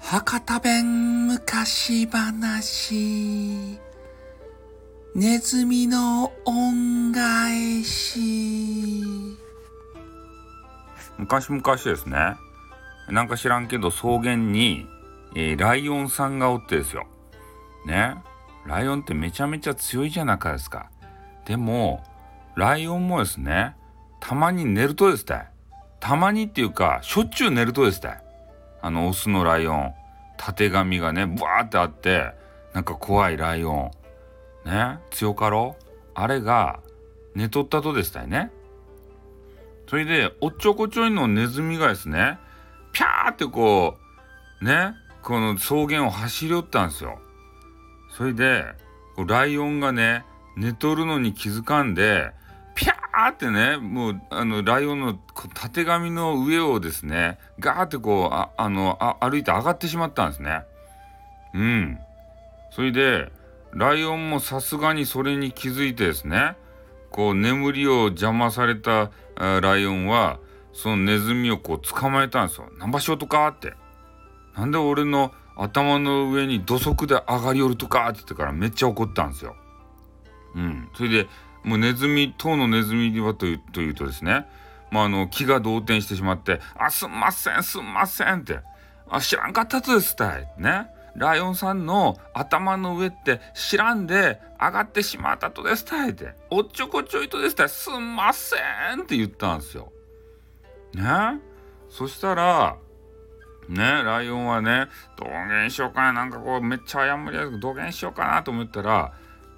博多弁昔話ネズミの恩返し。昔々ですね。なんか知らんけど草原に、えー、ライオンさんがおってですよ。ね。ライオンってめちゃめちゃ強いじゃなかですか。でもライオンもですねたまに寝るとですねたまにっていうかしょっちゅう寝るとですねあのオスのライオン。たてがみがねブワーってあってなんか怖いライオン。ね強かろう？あれが寝とったとでしたよね。それでおっちょこちょいのネズミがですねピャーってこうねこの草原を走り寄ったんですよ。それでライオンがね寝とるのに気づかんでーってねもうあのライオンのたてがみの上をですねガーってこうああの歩いて上がってしまったんですね。うんそれでライオンもさすがにそれに気づいてですねこう眠りを邪魔されたライオンはそのネズミをこう捕まえたんですよ。何場所とかって。なんで俺の頭の上に土足で上がり寄るとかって言ってからめっちゃ怒ったんですよ。うん。それでもうネズミ当のネズミはというというとですね、まあ、あの気が動転してしまって「あすんませんすんません」って「あ知らんかったとですたい」ね。ライオンさんの頭の上って知らんで上がってしまったとですたいって「おっちょこちょいとですたい。すんません」って言ったんですよ。ね。そしたらねライオンはねどげんしようかな。なんかこうめっちゃ謝りやすくどげんしようかなと思ったら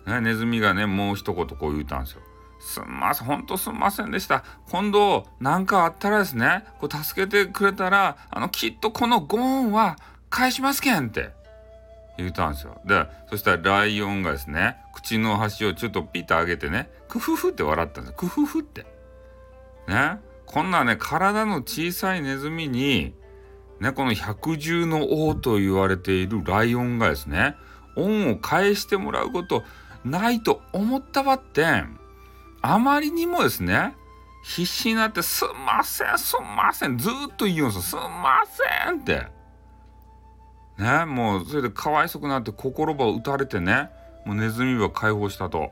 ね、ネズミがね、もう一言こう言ったんですよ。すんません、ほんとすんませんでした。今度、何かあったらですね、こう助けてくれたら、あの、きっとこのゴーンは返しますけんって言ったんですよ。で、そしたらライオンがですね、口の端をちょっとピッと上げてね、クフフって笑ったんですよ。クフフって。ね。こんなね、体の小さいネズミに、ね、この百獣の王と言われているライオンがですね、恩を返してもらうこと、ないと思ったばってん、あまりにもですね、必死になって、すんません、すんません、ずっと言うんですよ、すんませんって。ね、もうそれでかわいそくなって心ば打たれてね、もうネズミは解放したと。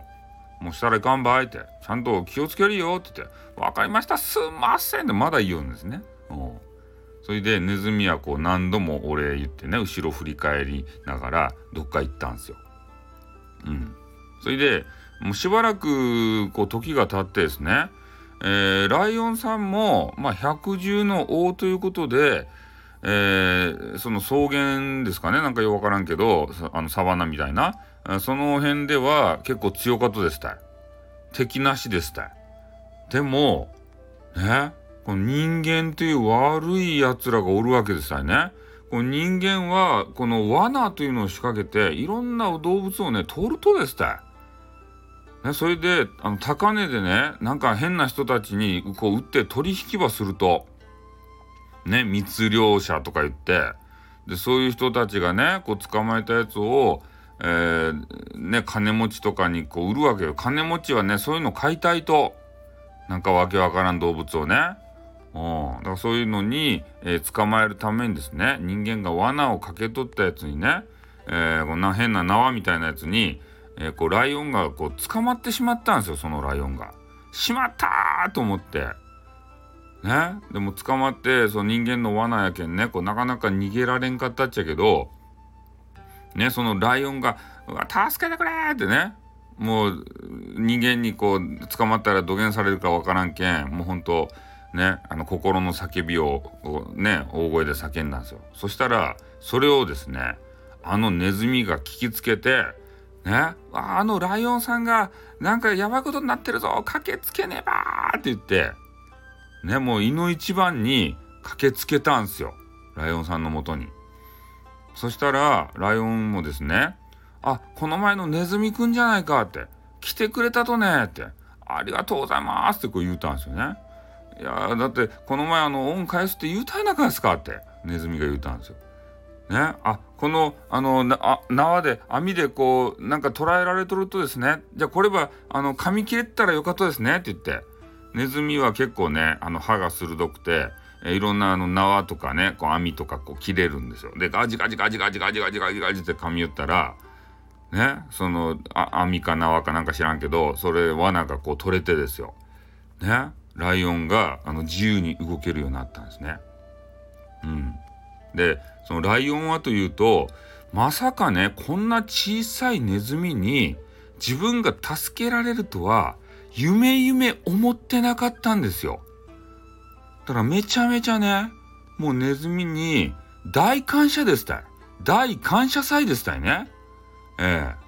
もうしたらいかんばいって、ちゃんと気をつけるよって言って、わかりました、すんませんってまだ言うんですね。うんそれでネズミはこう何度もお礼言ってね後ろ振り返りながらどっか行ったんですよ。うん。それでもうしばらくこう時が経ってですね、えー、ライオンさんも、まあ、百獣の王ということで、えー、その草原ですかねなんかよくわからんけどあのサバナみたいなその辺では結構強かったですたい敵なしですたいでもねこの人間という悪い奴らがおるわけですよね。この人間はこの罠というのを仕掛けていろんな動物をね取るとですたいね、それであの高値でねなんか変な人たちにこう売って取引はすると。ね密漁者とか言って。でそういう人たちがねこう捕まえたやつを、えー、ね金持ちとかにこう売るわけよ。金持ちはねそういうの買いたいと。なんかわけわからん動物をね。うん、だからそういうのに、えー、捕まえるためにですね人間が罠をかけとったやつにね、えー、こんな変な縄みたいなやつにえー、こうライオンがこう捕まってしまったんですよそのライオンが。しまったと思って。ね、でも捕まってその人間の罠やけんねこうなかなか逃げられんかったっちゃけどねそのライオンが「うわ助けてくれ!」ってねもう人間にこう捕まったら土下されるかわからんけんもうほんとねあの心の叫びをね大声で叫んだんですよそしたらそれをですねあのネズミが聞きつけてね、あのライオンさんがなんかやばいことになってるぞ駆けつけねばって言って。ねもう胃の一番に駆けつけたんすよ。ライオンさんのもとに。そしたらライオンもですねあこの前のネズミくんじゃないかって。来てくれたとねって。ありがとうございますってこう言うたんですよね。いやだってこの前あの恩返すって言うたいなかですかってネズミが言うたんですよ。ね、あこのあの縄で網でこうなんか捉えられとるとですねじゃあこれはあの噛み切れたらよかったですねって言ってネズミは結構ねあの歯が鋭くてえいろんなあの縄とかねこう網とかこう切れるんですよ。でガジガジガジガジガジガジガジガジって噛み寄ったらねそのあ網か縄かなんか知らんけどそれ罠がこう取れてですよ。ねライオンがあの自由に動けるようになったんですね。うん、でそのライオンはというとまさかねこんな小さいネズミに自分が助けられるとは夢夢思ってなかったんですよ。だからめちゃめちゃねもうネズミに大感謝ですたい。大感謝祭ですたいね。ええ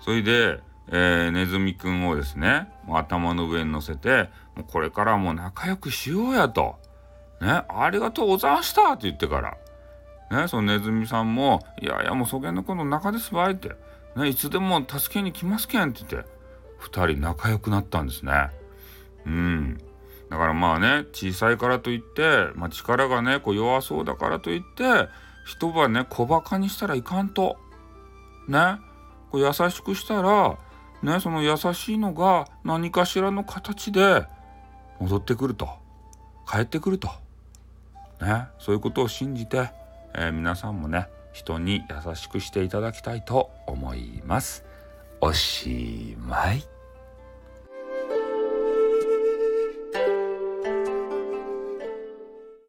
それで、えー、ネズミくんをですね頭の上に乗せてもうこれからも仲良くしようやと。ね、ありがとうございましたって言ってから。ね、そのネズミさんも、いやいやもうそげんのこの中ですばいって。ね、いつでも助けに来ますけんって言って、二人仲良くなったんですね。うん。だからまあね、小さいからといって、まあ、力がね、こう弱そうだからといって、一晩ね、小馬鹿にしたらいかんと。ね。こう優しくしたら、ね、その優しいのが何かしらの形で戻ってくると。帰ってくると。ね。そういうことを信じて、えー、皆さんもね、人に優しくしていただきたいと思います。おしまい。